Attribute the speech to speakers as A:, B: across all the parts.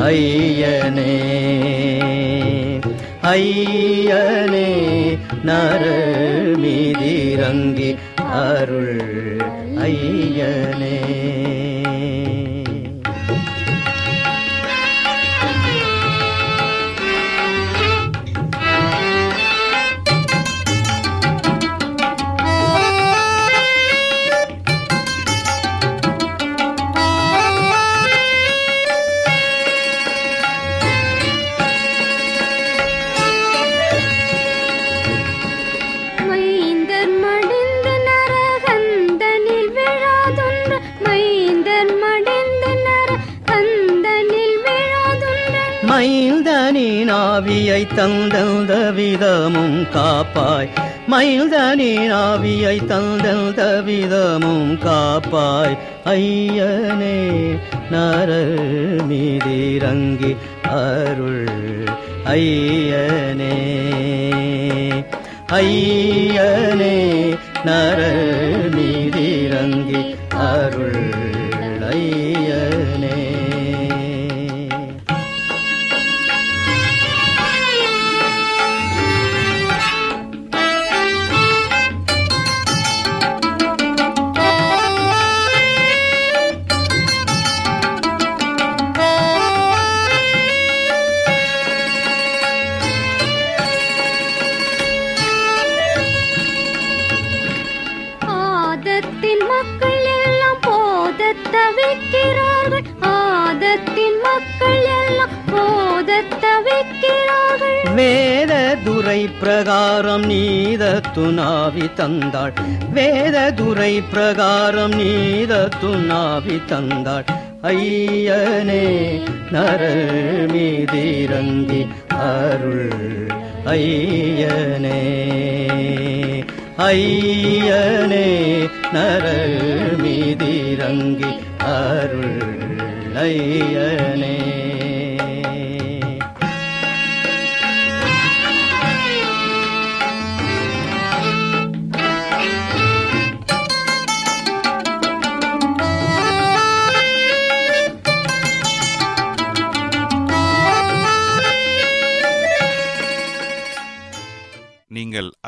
A: ஐயனே ஐயனே நரர் அருள். ஐயனே. தந்தந்த விதமும் காப்பாய். மயில்தனின் ஆவியை தந்தந்த விதமும் காப்பாய். ஐயனே நரர் மீதிரங்கி அருள். ஐயனே ஐயனே நரர் மீதிரங்கி அருள்.
B: ஐய
A: வேத துரை பிரகாரம் நீத துணாவி தந்தாள். வேத துரை பிரகாரம் நீத துணாவி தந்தாள். ஐயனே நரர் மீதிரங்கி அருள். ஐயனே ஐயனே நரர் மீதிரங்கி அருள். ஐயனே.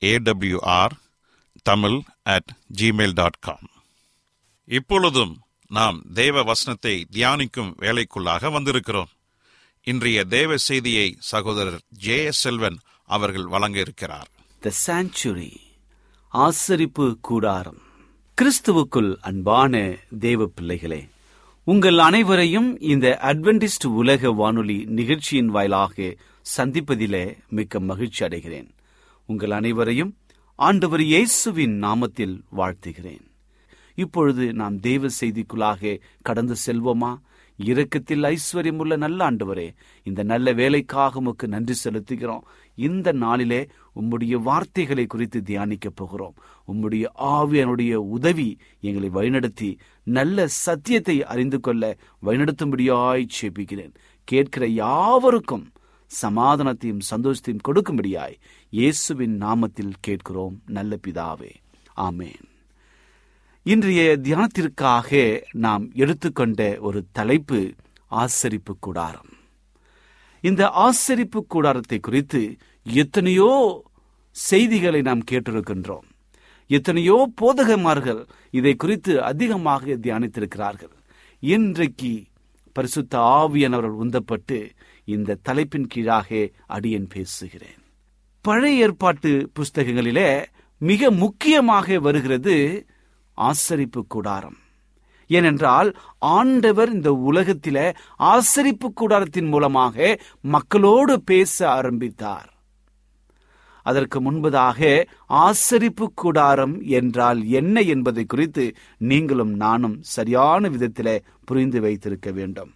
C: AWR Tamil at Gmail dot com இப்பொழுதும் நாம் தேவ வசனத்தை தியானிக்கும் வேலைக்குள்ளாக வந்திருக்கிறோம். இன்றைய தேவ செய்தியை சகோதரர் ஜே எஸ் செல்வன் அவர்கள் வழங்க இருக்கிறார்.
D: த சாங்சுரி ஆசரிப்பு கூடாரம். கிறிஸ்துவுக்குள் அன்பான தேவ பிள்ளைகளே உங்கள் அனைவரையும் இந்த அட்வென்டிஸ்ட் உலக வானொலி நிகழ்ச்சியின் வாயிலாக சந்திப்பதிலே மிக்க மகிழ்ச்சி அடைகிறேன். உங்கள் அனைவரையும் ஆண்டவர் இயேசுவின் நாமத்தில் வாழ்த்துகிறேன். இப்பொழுது நாம் தேவ செய்திக்குள்ளாக கடந்து செல்வோமா? இரக்கத்தில் ஐஸ்வர்யமுள்ள நல்ல ஆண்டவரே இந்த நல்ல வேலைக்காக உமக்கு நன்றி செலுத்துகிறோம். இந்த நாளிலே உம்முடைய வார்த்தைகளை குறித்து தியானிக்கப் போகிறோம். உம்முடைய ஆவியனுடைய உதவி எங்களை வழிநடத்தி நல்ல சத்தியத்தை அறிந்து கொள்ள வழிநடத்தும்படியாய் செபிக்கிறேன் கேட்கிற யாவருக்கும் சமாதானத்தையும் சந்தோஷத்தையும் கொடுக்கும்படியாய் இயேசுவின் நாமத்தில் கேட்கிறோம் நல்ல பிதாவே. ஆமேன். இன்றைய தியானத்திற்காக நாம் எடுத்துக்கொண்ட ஒரு தலைப்பு ஆசரிப்பு கூடாரம். இந்த ஆசரிப்பு கூடாரத்தை குறித்து எத்தனையோ செய்திகளை நாம் கேட்டிருக்கின்றோம். எத்தனையோ போதகமார்கள் இதை குறித்து அதிகமாக தியானித்திருக்கிறார்கள். இன்றைக்கு பரிசுத்த ஆவியானவர்கள் உந்தப்பட்டு இந்த தலைப்பின் கீழாக அடியன் பேசுகிறேன். பழைய ஏற்பாட்டு புஸ்தகங்களிலே மிக முக்கியமாக வருகிறது ஆசரிப்பு கூடாரம். ஏனென்றால் ஆண்டவர் இந்த உலகத்தில ஆசரிப்பு கூடாரத்தின் மூலமாக மக்களோடு பேச ஆரம்பித்தார். அதற்கு முன்பதாக ஆசரிப்பு கூடாரம் என்றால் என்ன என்பதை குறித்து நீங்களும் நானும் சரியான விதத்தில் புரிந்து வைத்திருக்க வேண்டும்.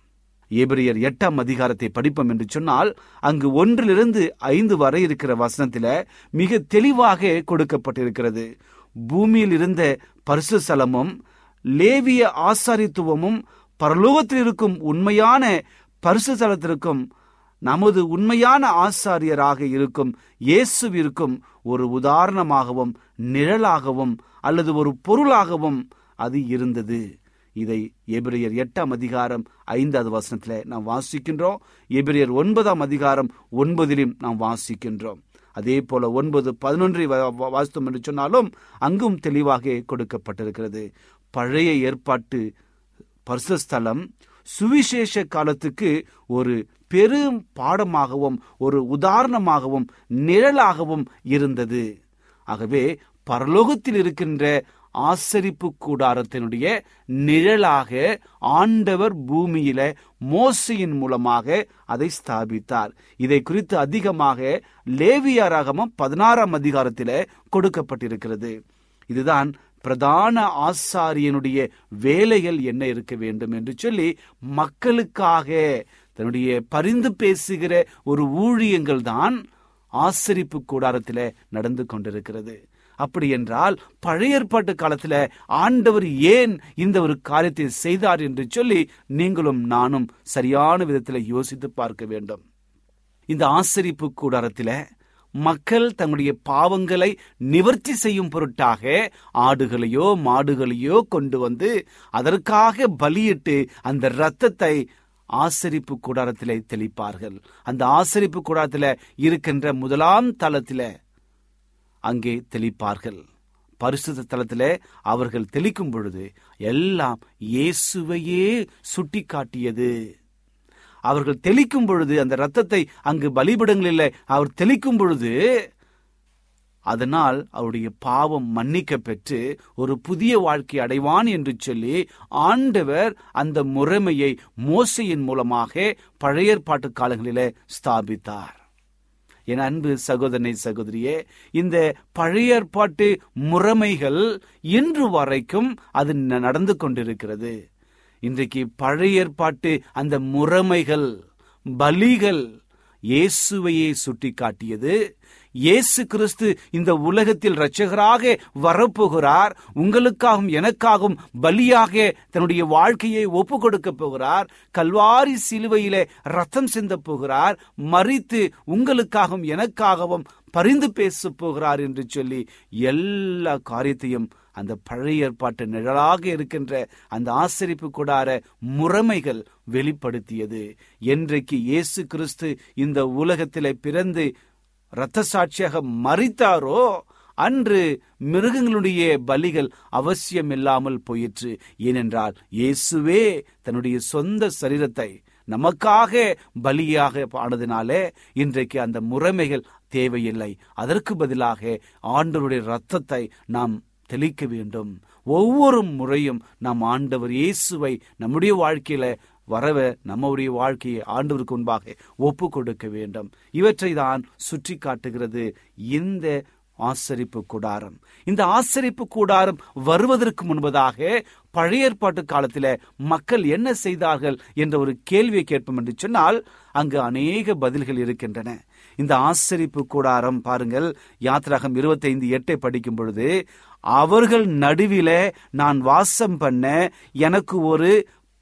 D: எபிரியர் எட்டாம் அதிகாரத்தை படிப்போம் என்று சொன்னால் அங்கு ஒன்றிலிருந்து ஐந்து வரை இருக்கிற வசனத்தில மிக தெளிவாக கொடுக்கப்பட்டிருக்கிறது. பூமியில் இருந்த பரிசு சலமும் லேவிய ஆசாரித்துவமும் பரலோகத்தில் இருக்கும் உண்மையான பரிசு சலத்திற்கும் நமது உண்மையான ஆசாரியராக இருக்கும் இயேசுவிற்கும் ஒரு உதாரணமாகவும் நிழலாகவும் அல்லது ஒரு பொருளாகவும் அது இருந்தது. இதை எபிரியர் எட்டாம் அதிகாரம் ஐந்தாவது வசனத்தில் நாம் வாசிக்கின்றோம். எபிரியர் ஒன்பதாம் அதிகாரம் ஒன்பதிலும் நாம் வாசிக்கின்றோம். அதே போல ஒன்பது பதினொன்றை வாசித்தோம் என்று சொன்னாலும் அங்கும் தெளிவாக கொடுக்கப்பட்டிருக்கிறது. பழைய ஏற்பாட்டு பரிசஸ்தலம் சுவிசேஷ காலத்துக்கு ஒரு பெரும் பாடமாகவும் ஒரு உதாரணமாகவும் நிழலாகவும் இருந்தது. ஆகவே பரலோகத்தில் இருக்கின்ற ஆசரிப்பு கூடாரத்தினுடைய நிழலாக ஆண்டவர் பூமியில மோசையின் மூலமாக அதை ஸ்தாபித்தார். இதை குறித்து அதிகமாக லேவியாராகமும் பதினாறாம் அதிகாரத்தில கொடுக்கப்பட்டிருக்கிறது. இதுதான் பிரதான ஆசாரியனுடைய வேலைகள் என்ன இருக்க வேண்டும் என்று சொல்லி மக்களுக்காக தன்னுடைய பரிந்து பேசுகிற ஒரு ஊழியங்கள் தான் ஆசரிப்பு கூடாரத்தில் நடந்து கொண்டிருக்கிறது. அப்படி என்றால் பழைய ஏற்பாட்டு காலத்துல ஆண்டவர் ஏன் இந்த ஒரு காரியத்தை செய்தார் என்று சொல்லி நீங்களும் நானும் சரியான விதத்தில் யோசித்து பார்க்க வேண்டும். இந்த ஆசரிப்பு கூடாரத்தில மக்கள் தங்களுடைய பாவங்களை நிவர்த்தி செய்யும் பொருட்டாக ஆடுகளையோ மாடுகளையோ கொண்டு வந்து அதற்காக பலியிட்டு அந்த இரத்தத்தை ஆசரிப்பு கூடாரத்திலே தெளிப்பார்கள். அந்த ஆசரிப்பு கூடாரத்தில் இருக்கின்ற முதலாம் தளத்தில அங்கே தெளிப்பார்கள். பரிசுத்த தலத்திலே அவர்கள் தெளிக்கும் பொழுது எல்லாம் இயேசுவையே சுட்டி காட்டியது அவர்கள் தெளிக்கும் பொழுது அந்த ரத்தத்தை அங்கு பலிபிடங்களில் அவர் தெளிக்கும் பொழுது அதனால் அவருடைய பாவம் மன்னிக்க பெற்று ஒரு புதிய வாழ்க்கை அடைவான் என்று சொல்லி ஆண்டவர் அந்த முறைமையை மோசையின் மூலமாக பழையற்பாட்டு காலங்களிலே ஸ்தாபித்தார். என் அன்பு சகோதரனை சகோதரியே இந்த பழைய ஏற்பாட்டு முறைமைகள் இன்று வரைக்கும் அது நடந்து கொண்டிருக்கிறது. இன்றைக்கு பழைய ஏற்பாட்டு அந்த முறைமைகள் பலிகள் இயேசுவையே சுட்டிக்காட்டியது. இயேசு கிறிஸ்து இந்த உலகத்தில் இரட்சகராக வரப்போகிறார். உங்களுக்காகவும் எனக்காகவும் பலியாக தன்னுடைய வாழ்க்கையை ஒப்பு கொடுக்க போகிறார். கல்வாரி சிலுவையிலே ரத்தம் சிந்த போகிறார். மறித்து உங்களுக்காகவும் எனக்காகவும் பரிந்து பேச போகிறார் என்று சொல்லி எல்லா காரியத்தையும் அந்த பழைய ஏற்பாட்டு நிழலாக இருக்கின்ற அந்த ஆசரிப்பு கூடார முறைமைகள் வெளிப்படுத்தியது. என்றைக்கு இயேசு கிறிஸ்து இந்த உலகத்திலே பிறந்து இரத்த சாட்சியாக மறித்தாரோ அன்று மிருகங்களுடைய பலிகள் அவசியம் இல்லாமல் போயிற்று. ஏனென்றால் இயேசுவே தன்னுடைய சொந்த சரீரத்தை நமக்காக பலியாக ஆனதினாலே இன்றைக்கு அந்த முறைமைகள் தேவையில்லை. அதற்கு பதிலாக ஆண்டவருடைய ரத்தத்தை நாம் தெளிக்க வேண்டும். ஒவ்வொரு முறையும் நாம் ஆண்டவர் இயேசுவை நம்முடைய வாழ்க்கையில வரவ நம்முடைய வாழ்க்கையை ஆண்டவருக்கு முன்பாக ஒப்பு கொடுக்க வேண்டும். இவற்றை தான் சுற்றி காட்டுகிறது இந்த ஆசரிப்பு கூடாரம். இந்த ஆசரிப்பு கூடாரம் வருவதற்கு முன்பதாக பழைய ஏற்பாட்டு காலத்தில் மக்கள் என்ன செய்தார்கள் என்ற ஒரு கேள்வியை கேட்போம் என்று சொன்னால் அங்கு அநேக பதில்கள் இருக்கின்றன. இந்த ஆசரிப்பு கூடாரம் பாருங்கள் யாத்திராகம் இருபத்தைந்து எட்டை படிக்கும் பொழுது அவர்கள் நடுவில நான் வாசம் பண்ண எனக்கு ஒரு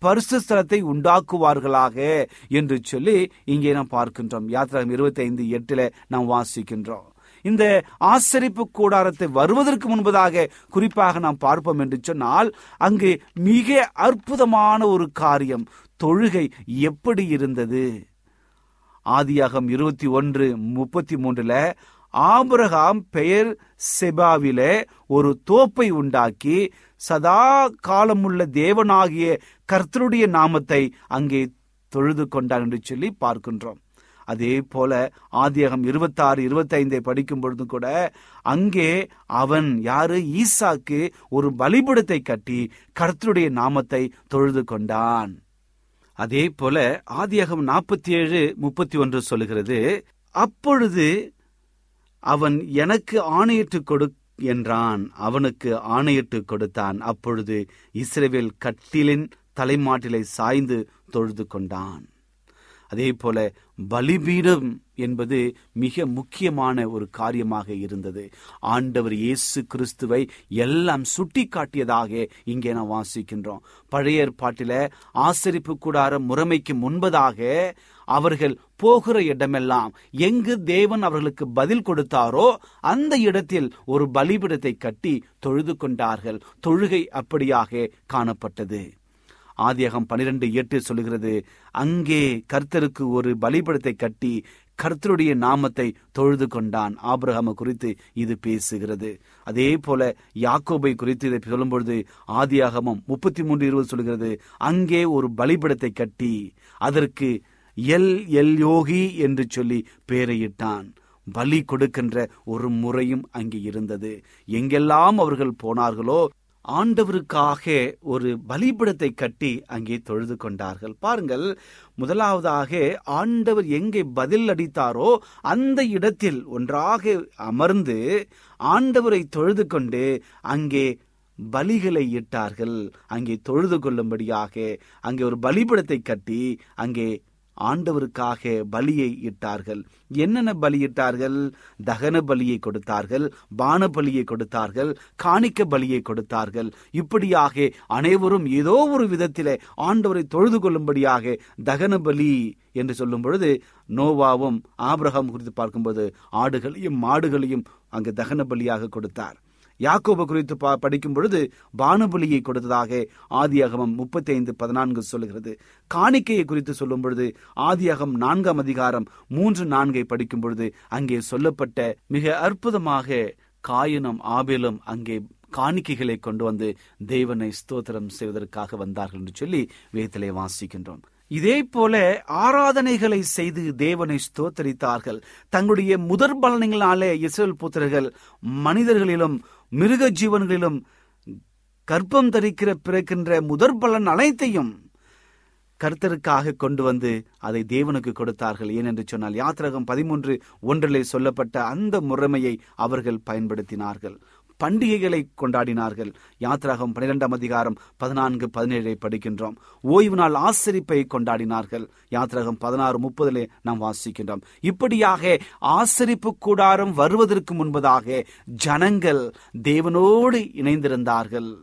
D: பரிசு ஸ்தலத்தை உண்டாக்குவார்களாக என்று சொல்லி இங்கே நாம் பார்க்கின்றோம். யாத்திராகம் இருபத்தி ஐந்து எட்டுல நாம் வாசிக்கின்றோம். இந்த ஆசரிப்பு கூடாரத்தை வருவதற்கு முன்பதாக குறிப்பாக நாம் பார்ப்போம் என்று சொன்னால் அங்கு மிக அற்புதமான ஒரு காரியம் தொழுகை எப்படி இருந்தது? ஆதியாகம் இருபத்தி ஒன்று முப்பத்தி மூன்றுல ஆபிரகாம் பெயர் செபாவில ஒரு தோப்பை உண்டாக்கி சதா காலமுள்ள தேவனாகிய கர்த்தருடைய நாமத்தை அங்கே தொழுது கொண்டார் என்று சொல்லி பார்க்கின்றோம். அதே போல ஆதியகம் இருபத்தாறு இருபத்தி ஐந்தை படிக்கும் பொழுது கூட அங்கே அவன் யாரு? ஈசாக்கு ஒரு பலிபடத்தை கட்டி கர்த்தருடைய நாமத்தை தொழுது கொண்டான். அதே போல ஆதியகம் நாற்பத்தி ஏழு முப்பத்தி ஒன்று சொல்லுகிறது அப்பொழுது அவன் எனக்கு ஆணையிட்டு கொடு என்றான். அவனுக்கு ஆணையிட்டு கொடுத்தான். அப்பொழுது இஸ்ரேவேல் கட்டிலின் தலைமாட்டிலை சாய்ந்து தொழுது கொண்டான். அதே போல பலிபீடம் என்பது மிக முக்கியமான ஒரு காரியமாக இருந்தது. ஆண்டவர் இயேசு கிறிஸ்துவை எல்லாம் சுட்டி காட்டியதாக இங்கே நாம் வாசிக்கின்றோம். பழைய ஏற்பாட்டில ஆசரிப்பு கூடார முறைமைக்கு முன்பதாக அவர்கள் போகிற இடமெல்லாம் எங்கு தேவன் அவர்களுக்கு பதில் கொடுத்தாரோ அந்த இடத்தில் ஒரு பலிபீடத்தை கட்டி தொழுது கொண்டார்கள். தொழுகை அப்படியாக காணப்பட்டது. ஆதியகம் பனிரெண்டு எட்டு சொல்லுகிறது அங்கே கர்த்தருக்கு ஒரு பலிபடத்தை கட்டி கர்த்தருடைய நாமத்தை தொழுது கொண்டான். ஆபிரகாம குறித்து இது பேசுகிறது. அதே போல யாக்கோபை குறித்து இதை சொல்லும் பொழுது ஆதியாகமும் முப்பத்தி மூன்று இருபது சொல்கிறது அங்கே ஒரு பலிபடத்தை கட்டி அதற்கு எல் எல் யோகி என்று சொல்லி பெயரையிட்டான் பலி கொடுக்கின்ற ஒரு முறையும் அங்கே இருந்தது. எங்கெல்லாம் அவர்கள் போனார்களோ ஆண்டவருக்காக ஒரு பலிபடத்தை கட்டி அங்கே தொழுது கொண்டார்கள். பாருங்கள் முதலாவதாக ஆண்டவர் எங்கே பதில் அடித்தாரோ அந்த இடத்தில் ஒன்றாக அமர்ந்து ஆண்டவரை தொழுது கொண்டு அங்கே பலிகளை இட்டார்கள். அங்கே தொழுது கொள்ளும்படியாக அங்கே ஒரு பலிபடத்தை கட்டி அங்கே ஆண்டவருக்காக பலியை இட்டார்கள். என்னென்ன பலியிட்டார்கள்? தகன பலியை கொடுத்தார்கள் பான பலியை கொடுத்தார்கள் காணிக்க பலியை கொடுத்தார்கள். இப்படியாக அனைவரும் ஏதோ ஒரு விதத்திலே ஆண்டவரை தொழுது கொள்ளும்படியாக தகன பலி என்று சொல்லும் பொழுது நோவாவும் ஆபிரகாம் குறித்து பார்க்கும்போது ஆடுகளையும் மாடுகளையும் அங்கு தகன பலியாக கொடுத்தார். யாக்கோபு குறித்து படிக்கும் பொழுது பானபலியை கொடுத்ததாக ஆதியாகமம் முப்பத்தி ஐந்து பதினான்கு சொல்லுகிறது. காணிக்கையை குறித்து சொல்லும் பொழுது ஆதியாகம் நான்காம் அதிகாரம் மூன்று நான்கை படிக்கும் பொழுது அங்கே சொல்லப்பட்ட மிக அற்புதமாக காயனும் ஆபேலும் அங்கே காணிக்கைகளை கொண்டு வந்து தேவனை ஸ்தோத்திரம் செய்வதற்காக வந்தார்கள் என்று சொல்லி வேதத்திலே வாசிக்கின்றோம். இதே போல ஆராதனைகளை செய்து தேவனை ஸ்தோத்தரித்தார்கள். தங்களுடைய முதற் பலன்களாலே இஸ்ரேல் புத்திரர்கள் மனிதர்களிலும் மிருக ஜீவன்களிலும் கர்ப்பம் தரிக்கிற பிறக்கின்ற முதற் பலன் அனைத்தையும் கர்த்தருக்காக கொண்டு வந்து அதை தேவனுக்கு கொடுத்தார்கள். ஏனென்று சொன்னால் யாத்திரகம் பதிமூன்று ஒன்றிலே சொல்லப்பட்ட அந்த முறைமையை அவர்கள் பயன்படுத்தினார்கள். பண்டிகைகளை கொண்டாடினார்கள். யாத்ராகம் பனிரெண்டாம் அதிகாரம் பதினான்கு பதினேழை படிக்கின்றோம். ஓய்வு நாள் ஆசரிப்பை கொண்டாடினார்கள். யாத்ராகம் பதினாறு முப்பதிலே நாம் வாசிக்கின்றோம். இப்படியாக ஆசரிப்பு கூடாரம் வருவதற்கு முன்பதாக ஜனங்கள் தேவனோடு இணைந்திருந்தார்கள்.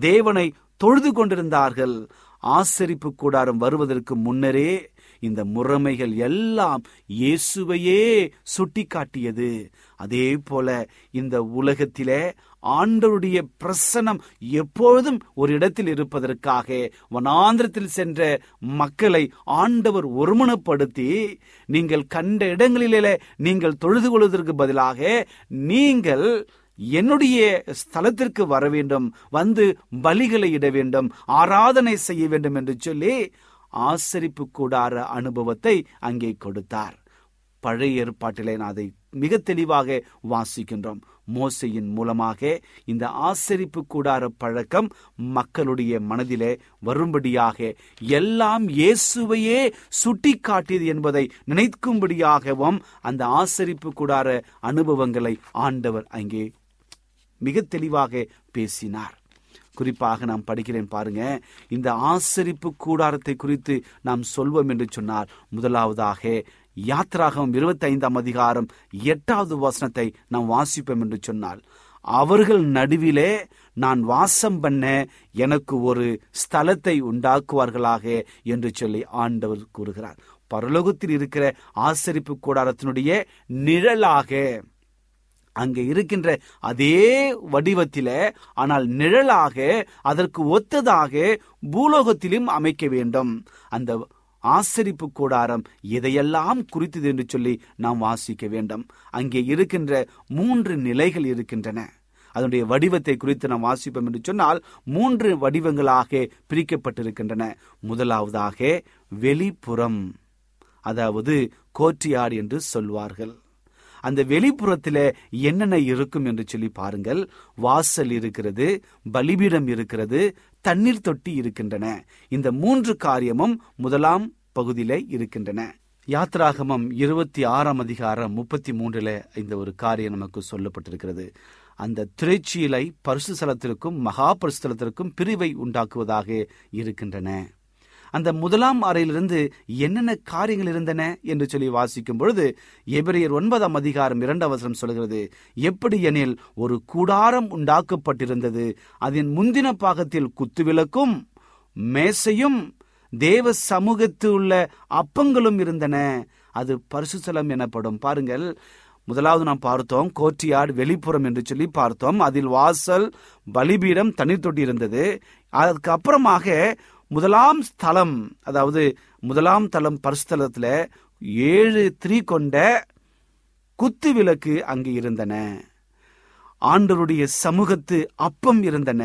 D: தேவனை தொழுது கொண்டிருந்தார்கள். ஆசரிப்பு கூடாரம் வருவதற்கு முன்னரே இந்த முறைமைகள் எல்லாம் இயேசுவையே சுட்டிக்காட்டியது. அதே போல இந்த உலகத்திலே ஆண்டவருடைய பிரசனம் எப்பொழுதும் ஒரு இடத்தில் இருப்பதற்காக வனாந்திரத்தில் சென்ற மக்களை ஆண்டவர் ஒருமனப்படுத்தி நீங்கள் கண்ட இடங்களிலே நீங்கள் தொழுது கொள்வதற்கு பதிலாக நீங்கள் என்னுடைய ஸ்தலத்திற்கு வர வேண்டும் வந்து பலிகளை இட வேண்டும் ஆராதனை செய்ய வேண்டும் என்று சொல்லி ஆசரிப்பு கூடார அனுபவத்தை அங்கே கொடுத்தார். பழைய ஏற்பாட்டிலே நான் அதை மிக தெளிவாக வாசிக்கின்றோம். மோசையின் மூலமாக இந்த ஆசரிப்பு கூடார பழக்கம் மக்களுடைய மனதிலே வரும்படியாக எல்லாம் இயேசுவையே சுட்டி காட்டியது என்பதை நினைக்கும்படியாகவும் அந்த ஆசரிப்பு கூடார அனுபவங்களை ஆண்டவர் அங்கே மிக தெளிவாக பேசினார். குறிப்பாக நாம் படிக்கிறேன் பாருங்க. இந்த ஆசரிப்பு கூடாரத்தை குறித்து நாம் சொல்வோம் என்று சொன்னார். முதலாவதாக யாத்ராகம் இருபத்தி ஐந்தாம் அதிகாரம் எட்டாவது வசனத்தை நாம் வாசிப்போம் என்று சொன்னால் அவர்கள் நடுவிலே நான் வாசம் பண்ண எனக்கு ஒரு ஸ்தலத்தை உண்டாக்குவார்களாக என்று சொல்லி ஆண்டவர் கூறுகிறார். பரலோகத்தில் இருக்கிற ஆசரிப்பு கூடாரத்தினுடைய நிழலாக அங்கே இருக்கின்ற அதே வடிவத்தில ஆனால் நிழலாக அதற்கு ஒத்ததாக பூலோகத்திலும் அமைக்க வேண்டும். அந்த ஆசரிப்பு கூடாரம் எதையெல்லாம் குறித்தது என்று சொல்லி நாம் வாசிக்க வேண்டும். அங்கே இருக்கின்ற மூன்று நிலைகள் இருக்கின்றன. அதனுடைய வடிவத்தை குறித்து நாம் வாசிப்போம் என்று சொன்னால் மூன்று வடிவங்களாக பிரிக்கப்பட்டிருக்கின்றன. முதலாவதாக வெளிப்புறம் அதாவது கோற்றியார் என்று சொல்வார்கள். அந்த வெளிப்புறத்தில் என்னென்ன இருக்கும் என்று சொல்லி பாருங்கள். வாசல் இருக்கிறது பலிபீடம் இருக்கிறது தண்ணீர் தொட்டி இருக்கின்றன. இந்த மூன்று காரியமும் முதலாம் பகுதியில இருக்கின்றன. யாத்ராகமம் இருபத்தி ஆறாம் அதிகாரம் முப்பத்தி மூன்றுல இந்த ஒரு காரியம் நமக்கு சொல்லப்பட்டிருக்கிறது. அந்த திரைச்சீலை பரிசுஸ்தலத்திற்கும் மகா பரிசுத்தலத்திற்கும் பிரிவை உண்டாக்குவதாக இருக்கின்றன. அந்த முதலாம் அறையிலிருந்து என்னென்ன காரியங்கள் இருந்தன என்று சொல்லி வாசிக்கும் பொழுது எபிரியர் ஒன்பதாம் அதிகாரம் இரண்டு அவசரம் சொல்கிறது எப்படி எனில் ஒரு கூடாரம் உண்டாக்கப்பட்டிருந்தது. அதன் முந்தின பாகத்தில் குத்துவிளக்கும் மேசையும் தேவ சமூகத்தில் உள்ள அப்பங்களும் இருந்தன. அது பரிசுத்தலம் எனப்படும். பாருங்கள் முதலாவது நாம் பார்த்தோம் கோட்டியாடு வெளிப்புறம் என்று சொல்லி பார்த்தோம். அதில் வாசல் பலிபீடம் தண்ணீர் தொட்டி இருந்தது. அதுக்கு அப்புறமாக முதலாம் ஸ்தலம் அதாவது முதலாம் தளம் பரிசுத்தலத்துல ஏழு திரி கொண்ட குத்து விளக்கு அங்கு இருந்தன. ஆண்டருடைய சமூகத்து அப்பம் இருந்தன.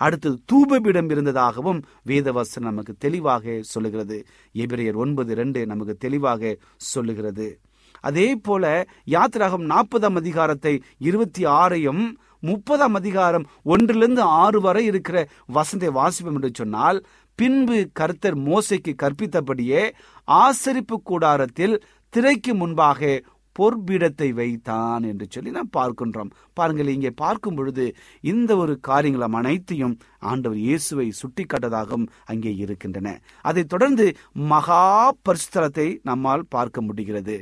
D: அடுத்தது தூபபீடம் இருந்ததாகவும் வேதவாசன் நமக்கு தெளிவாக சொல்லுகிறது. எபிரையர் ஒன்பது ரெண்டு நமக்கு தெளிவாக சொல்லுகிறது. அதே போல யாத்திராகம் நாற்பதாம் அதிகாரத்தை இருபத்தி ஆறையும் முப்பதாம் அதிகாரம் ஒன்றிலிருந்து ஆறு வரை இருக்கிற வசந்தை வாசிப்போம் என்று சொன்னால் பின்பு கர்த்தர் மோசைக்கு கற்பித்தபடியே ஆசரிப்பு கூடாரத்தில் திரைக்கு முன்பாக பொற்பீடத்தை வைத்தான் என்று சொல்லி நாம் பார்க்கின்றோம். பாருங்கள் இங்கே பார்க்கும் பொழுது இந்த ஒரு காரியங்களும் அனைத்தையும் ஆண்டவர் இயேசுவை சுட்டிக்காட்டதாகவும் அங்கே இருக்கின்றன. அதைத் தொடர்ந்து மகா பரிசுத்தலத்தை நம்மால் பார்க்க முடிகிறது.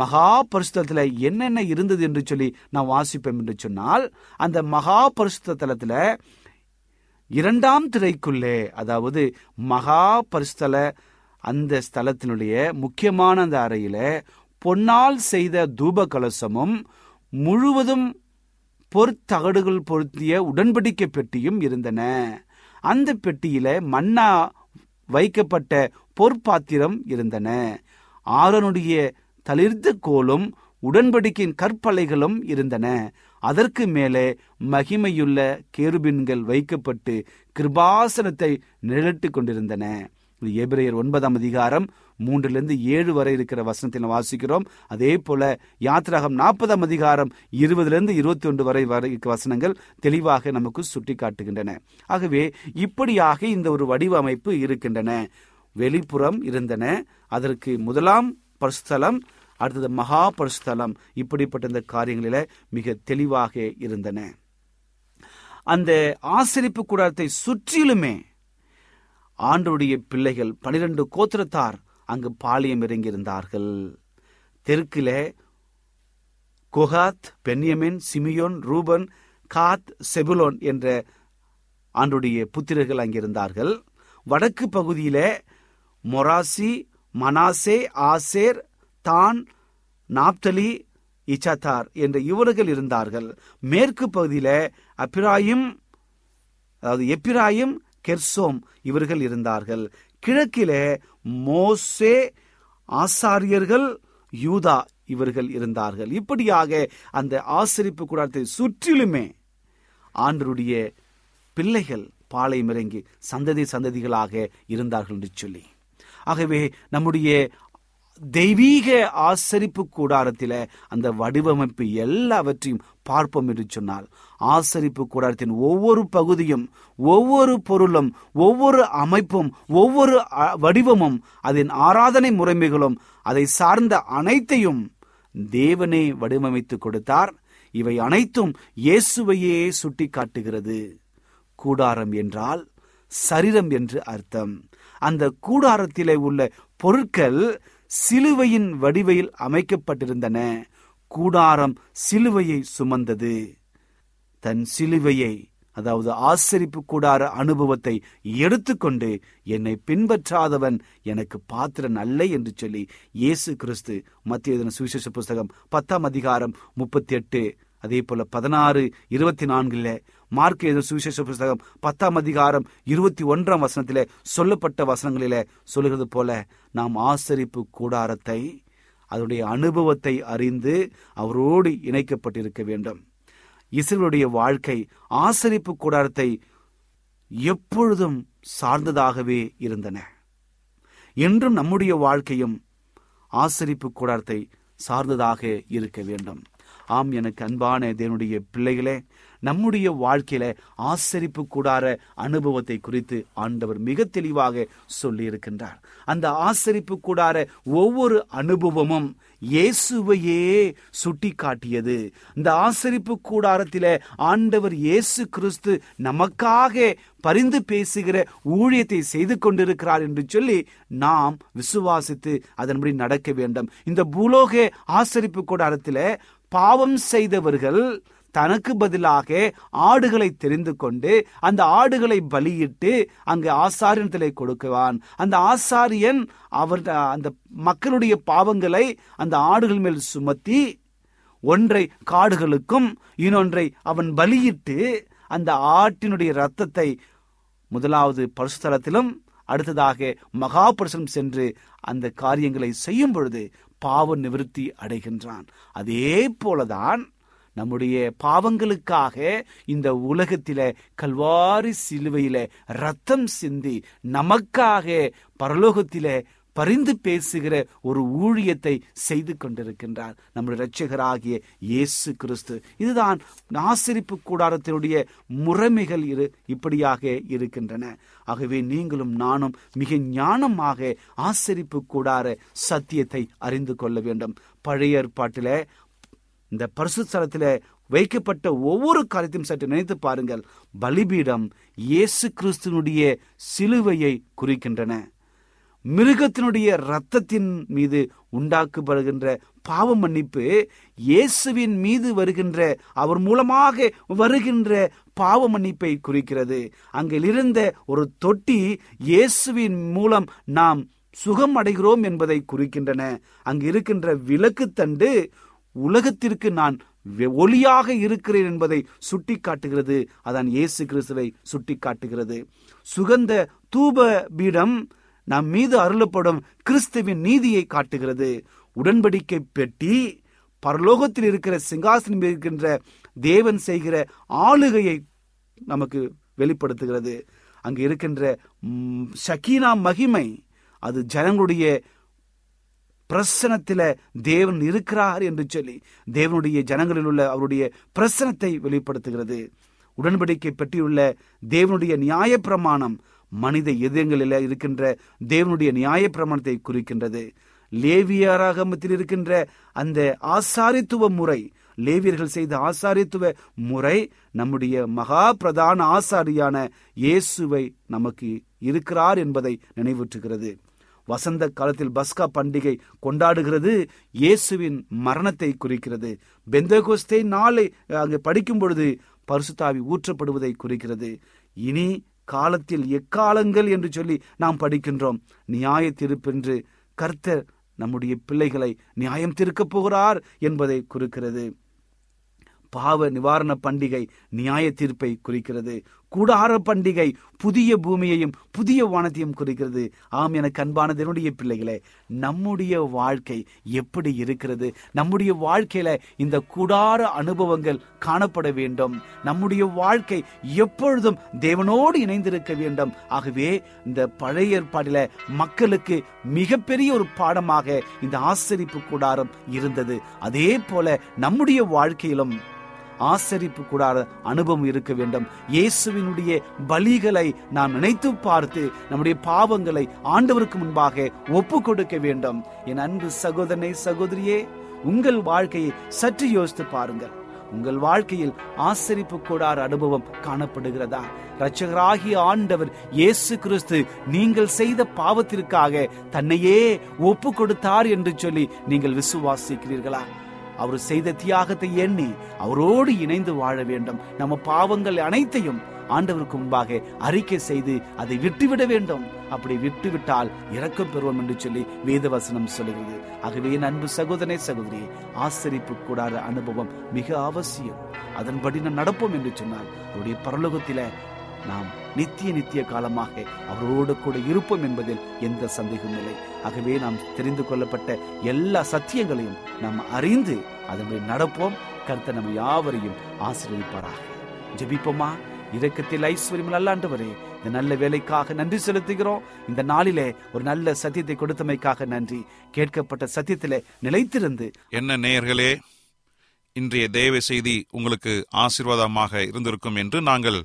D: மகா பரிசுத்தலத்துல என்னென்ன இருந்தது என்று சொல்லி நான் வாசிப்போம் என்று சொன்னால் அந்த மகா பரிசுத்தலத்துல இரண்டாம் திரைக்குள்ளே அதாவது மகா பரிஸ்தல அந்த ஸ்தலத்தினுடைய முக்கியமான அந்த அறையில பொன்னால் செய்த தூப கலசமும் முழுவதும் பொற்தகடுகள் பொருத்திய உடன்படிக்கை பெட்டியும் இருந்தன. அந்த பெட்டியில மன்னா வைக்கப்பட்ட பொற்பாத்திரம் இருந்தன. ஆரனுடைய தளிர்ந்த கோலும் உடன்படிக்கையின் கற்பலைகளும் இருந்தன. அதற்கு மேலே மகிமையுள்ள கேருபின்கள் வைக்கப்பட்டு கிருபாசனத்தை நிழலிட்டு கொண்டிருந்தன. இது எபிரேயர் ஒன்பதாம் அதிகாரம் மூன்றிலிருந்து ஏழு வரை இருக்கிற வசனத்தில் வாசிக்கிறோம். அதே போல யாத்திராகம் நாற்பதாம் அதிகாரம் இருபதிலிருந்து இருபத்தி ஒன்று வரை வரை வசனங்கள் தெளிவாக நமக்கு சுட்டி காட்டுகின்றன ஆகவே இப்படியாக இந்த ஒரு வடிவமைப்பு இருக்கின்றன. வெளிப்புறம் இருந்தன. அதற்கு முதலாம் பரிசுத்தலம் அடுத்தது மகா பரிசுத்தலம் இப்படிப்பட்ட இந்த காரியங்களில மிக தெளிவாக இருந்தன. அந்த ஆசரிப்பு கூடாரத்தை சுற்றிலுமே ஆண்டுடைய பிள்ளைகள் பனிரெண்டு கோத்திரத்தார் அங்கு பாளையம் இறங்கியிருந்தார்கள். தெற்கிலே Kohath Benjamin Simeon Reuben Gad Zebulun என்ற ஆண்டுடைய புத்திரர்கள் அங்கிருந்தார்கள். வடக்கு பகுதியில மொராசி மனாசே ஆசேர் தான் நாப்தலி இச்சத்தார் என்ற இவர்கள் இருந்தார்கள். மேற்கு பகுதியில அப்பிராயிம் அதாவது எப்பிராயும் கெர்சோம் இவர்கள் இருந்தார்கள். கிழக்கிலே மோசே ஆசாரியர்கள் யூதா இவர்கள் இருந்தார்கள். இப்படியாக அந்த ஆசரிப்பு கூடாரத்தை சுற்றிலுமே ஆண்டருடைய பிள்ளைகள் பாளையம் இறங்கி சந்ததி சந்ததிகளாக இருந்தார்கள் என்று சொல்லி. ஆகவே நம்முடைய தெய்வீக ஆசரிப்பு கூடாரத்தில அந்த வடிவமைப்பு எல்லாவற்றையும் பார்ப்போம் என்று சொன்னால் ஆசரிப்பு கூடாரத்தின் ஒவ்வொரு பகுதியும் ஒவ்வொரு பொருளும் ஒவ்வொரு அமைப்பும் ஒவ்வொரு வடிவமும் அதன் ஆராதனை முறைமைகளும் அதை சார்ந்த அனைத்தையும் தேவனே வடிவமைத்து கொடுத்தார். இவை அனைத்தும் இயேசுவையே சுட்டி காட்டுகிறது கூடாரம் என்றால் சரீரம் என்று அர்த்தம். அந்த கூடாரத்திலே உள்ள பொருட்கள் சிலுவையின் வடிவையில் அமைக்கப்பட்டிருந்தன. கூடாரம் சிலுவையை சுமந்தது. தன் சிலுவையை அதாவது ஆசரிப்பு கூடார அனுபவத்தை எடுத்துக்கொண்டு என்னை பின்பற்றாதவன் எனக்கு பாத்திரன் அல்ல என்று சொல்லி இயேசு கிறிஸ்து மத்திய சுவிசேஷ புஸ்தகம் பத்தாம் அதிகாரம் முப்பத்தி எட்டு அதே போல பதினாறு இருபத்தி நான்குல மார்க் எழுதின சுவிசேஷ புஸ்தகம் பத்தாம் அதிகாரம் இருபத்தி ஒன்றாம் வசனத்திலே சொல்லப்பட்ட வசனங்களிலே சொல்லுகிறது போல நாம் ஆசரிப்பு கூடாரத்தை அதனுடைய அனுபவத்தை அறிந்து அவரோடு இணைக்கப்பட்டிருக்க வேண்டும். இசைவருடைய வாழ்க்கை ஆசரிப்பு கூடாரத்தை எப்பொழுதும் சார்ந்ததாகவே இருந்தன. என்றும் நம்முடைய வாழ்க்கையும் ஆசரிப்பு கூடாரத்தை சார்ந்ததாக இருக்க வேண்டும். ஆம் எனக்கு அன்பான தேவனுடைய பிள்ளைகளே நம்முடைய வாழ்க்கையில ஆசரிப்பு கூடார அனுபவத்தை குறித்து ஆண்டவர் மிக தெளிவாக சொல்லி இருக்கின்றார் அந்த ஆசரிப்பு கூடார ஒவ்வொரு அனுபவமும் இயேசுவையே சுட்டி காட்டியது இந்த ஆசரிப்பு கூடாரத்தில ஆண்டவர் இயேசு கிறிஸ்து நமக்காக பரிந்து பேசுகிற ஊழியத்தை செய்து கொண்டிருக்கிறார் என்று சொல்லி நாம் விசுவாசித்து அதன்படி நடக்க வேண்டும். இந்த பூலோக ஆசரிப்பு கூடாரத்தில பாவம் செய்தவர்கள் தனக்கு பதிலாக ஆடுகளை தெரிந்து கொண்டு அந்த ஆடுகளை பலியிட்டு அங்கு ஆசாரியத்திலே கொடுக்குவான். அந்த ஆசாரியன் அவர் அந்த மக்களுடைய பாவங்களை அந்த ஆடுகள் மேல் சுமத்தி ஒன்றை காடுகளுக்கும் இன்னொன்றை அவன் பலியிட்டு அந்த ஆட்டினுடைய இரத்தத்தை முதலாவது பரிசுத்தலத்திலும் அடுத்ததாக மகாபுருஷம் சென்று அந்த காரியங்களை செய்யும் பொழுது பாவ நிவிருத்தி அடைகின்றான். அதே போலதான் நம்முடைய பாவங்களுக்காக இந்த உலகத்தில கல்வாரி சிலுவையில ரத்தம் சிந்தி நமக்காக பரலோகத்தில பரிந்து பேசுகிற ஒரு ஊழியத்தை செய்து கொண்டிருக்கின்றார். நம்முடைய இரட்சகராகிய இயேசு கிறிஸ்து. இதுதான் ஆசரிப்பு கூடாரத்தினுடைய முறைமைகள் இரு இப்படியாக இருக்கின்றன. ஆகவே நீங்களும் நானும் மிக ஞானமாக ஆசரிப்பு கூடார சத்தியத்தை அறிந்து கொள்ள வேண்டும். பழைய ஏற்பாட்டில இந்த பரிசுத்தலத்தில வைக்கப்பட்ட ஒவ்வொரு காரியத்தையும் சற்று நினைத்து பாருங்கள். பலிபீடம் இயேசு கிறிஸ்துனுடைய சிலுவையை குறிக்கின்றன. மிருகத்தினுடைய இரத்தத்தின் மீது உண்டாக்கப்படுகின்ற பாவ மன்னிப்பு இயேசுவின் மீது வருகின்ற அவர் மூலமாக வருகின்ற பாவ மன்னிப்பை குறிக்கிறது. அங்கில் இருந்த ஒரு தொட்டி இயேசுவின் மூலம் நாம் சுகம் அடைகிறோம் என்பதை குறிக்கின்றன. அங்கு இருக்கின்ற விளக்கு தண்டு உலகத்திற்கு நான் வெ- ஒளியாக இருக்கிறேன் என்பதை சுட்டி காட்டுகிறது அதான் இயேசு கிறிஸ்துவை சுட்டி காட்டுகிறது சுகந்த தூப பீடம் நம் மீது அருளப்படும் கிறிஸ்துவின் நீதியை காட்டுகிறது. உடன்படிக்கை பெட்டி பரலோகத்தில் இருக்கிற சிங்காசனம் இருக்கின்ற தேவன் செய்கிற ஆளுகையை நமக்கு வெளிப்படுத்துகிறது. அங்கு இருக்கின்ற சகீனா ஷக்கீனா மகிமை அது ஜனங்களுடைய பிரசனத்தில தேவன் இருக்கிறார் என்று சொல்லி தேவனுடைய ஜனங்களில் உள்ள அவருடைய பிரசனத்தை வெளிப்படுத்துகிறது. உடன்படிக்கை பற்றியுள்ள தேவனுடைய நியாயப்பிரமாணம் மனித இதயங்களில் இருக்கின்ற தேவனுடைய நியாயப்பிரமாணத்தை குறிக்கின்றது. லேவியாராகமத்தில் இருக்கின்ற அந்த ஆசாரித்துவ முறை லேவியர்கள் செய்த ஆசாரித்துவ முறை நம்முடைய மகா பிரதான ஆசாரியான இயேசுவை நமக்கு இருக்கிறார் என்பதை நினைவூற்றுகிறது வசந்த காலத்தில் பஸ்கா பண்டிகை கொண்டாடுகிறது. இயேசுவின் மரணத்தை குறிக்கிறது. பெந்தகோஸ்தே நாளை அங்கே படிக்கும் பொழுது பரிசுத்தாவி ஊற்றப்படுவதை குறிக்கிறது. இனி காலத்தில் எக்காலங்கள் என்று சொல்லி நாம் படிக்கின்றோம். நியாய திருப்பென்று கர்த்தர் நம்முடைய பிள்ளைகளை நியாயம் தீர்க்கப் போகிறார் என்பதை குறிக்கிறது. பாவ நிவாரண பண்டிகை நியாய தீர்ப்பை குறிக்கிறது. கூடார பண்டிகை புதிய பூமியையும் புதிய வானத்தையும் குறிக்கிறது. ஆம் எனக்கு அன்பானது என்னுடைய பிள்ளைகளே நம்முடைய வாழ்க்கை எப்படி இருக்கிறது? நம்முடைய வாழ்க்கையில இந்த கூடார அனுபவங்கள் காணப்பட வேண்டும். நம்முடைய வாழ்க்கை எப்பொழுதும் தேவனோடு இணைந்திருக்க வேண்டும். ஆகவே இந்த பழைய ஏற்பாடில மக்களுக்கு மிகப்பெரிய ஒரு பாடமாக இந்த ஆசரிப்பு கூடாரம் இருந்தது. அதே போல நம்முடைய வாழ்க்கையிலும் ஆசரிப்பு கூடாத அனுபவம் இருக்க வேண்டும். இயேசுவினுடைய பலிகளை நாம் நினைத்து பார்த்து நம்முடைய பாவங்களை ஆண்டவருக்கு முன்பாக ஒப்பு கொடுக்க வேண்டும். என் அன்பு சகோதரனை சகோதரியே உங்கள் வாழ்க்கையை சற்று யோசித்து பாருங்கள். உங்கள் வாழ்க்கையில் ஆசரிப்பு கூடார் அனுபவம் காணப்படுகிறதா? இரட்சகராகிய ஆண்டவர் இயேசு கிறிஸ்து நீங்கள் செய்த பாவத்திற்காக தன்னையே ஒப்பு கொடுத்தார் என்று சொல்லி நீங்கள் விசுவாசிக்கிறீர்களா? அவர் செய்த தியாகத்தை எண்ணி அவரோடு இணைந்து வாழ வேண்டும். நம்ம பாவங்கள் அனைத்தையும் ஆண்டவருக்கு முன்பாக அறிக்கை செய்து அதை விட்டுவிட வேண்டும். அப்படி விட்டுவிட்டால் இறக்கம் பெறுவோம் என்று சொல்லி வேதவசனம் சொல்லுகிறது. ஆகவே என் அன்பு சகோதரே சகோதரி ஆசரிப்பு கூடாத அனுபவம் மிக அவசியம். அதன்படி நாம் நடப்போம் என்று சொன்னால் அவருடைய பரலோகத்தில நாம் நித்திய நித்திய காலமாக அவரோடு கூட இருப்போம் என்பதில் எந்த சந்தேகமும் இல்லை. ஆகவே நாம் தெரிந்து கொள்ளப்பட்ட எல்லா சத்தியங்களையும் நாம் அறிந்து அதன்படி நடப்போம். கருத்தை நம்ம யாவரையும் ஆசீர்வதிப்பாராக. ஜபிப்போமா? இரக்கத்தில் ஐஸ்வர்யம் அல்லாண்டவரே இந்த நல்ல வேலைக்காக நன்றி செலுத்துகிறோம். இந்த நாளிலே ஒரு நல்ல சத்தியத்தை கொடுத்தமைக்காக நன்றி. கேட்கப்பட்ட சத்தியத்திலே நிலைத்திருந்து
C: என்ன நேயர்களே இன்றைய தேவ செய்தி உங்களுக்கு ஆசீர்வாதமாக இருந்திருக்கும் என்று நாங்கள்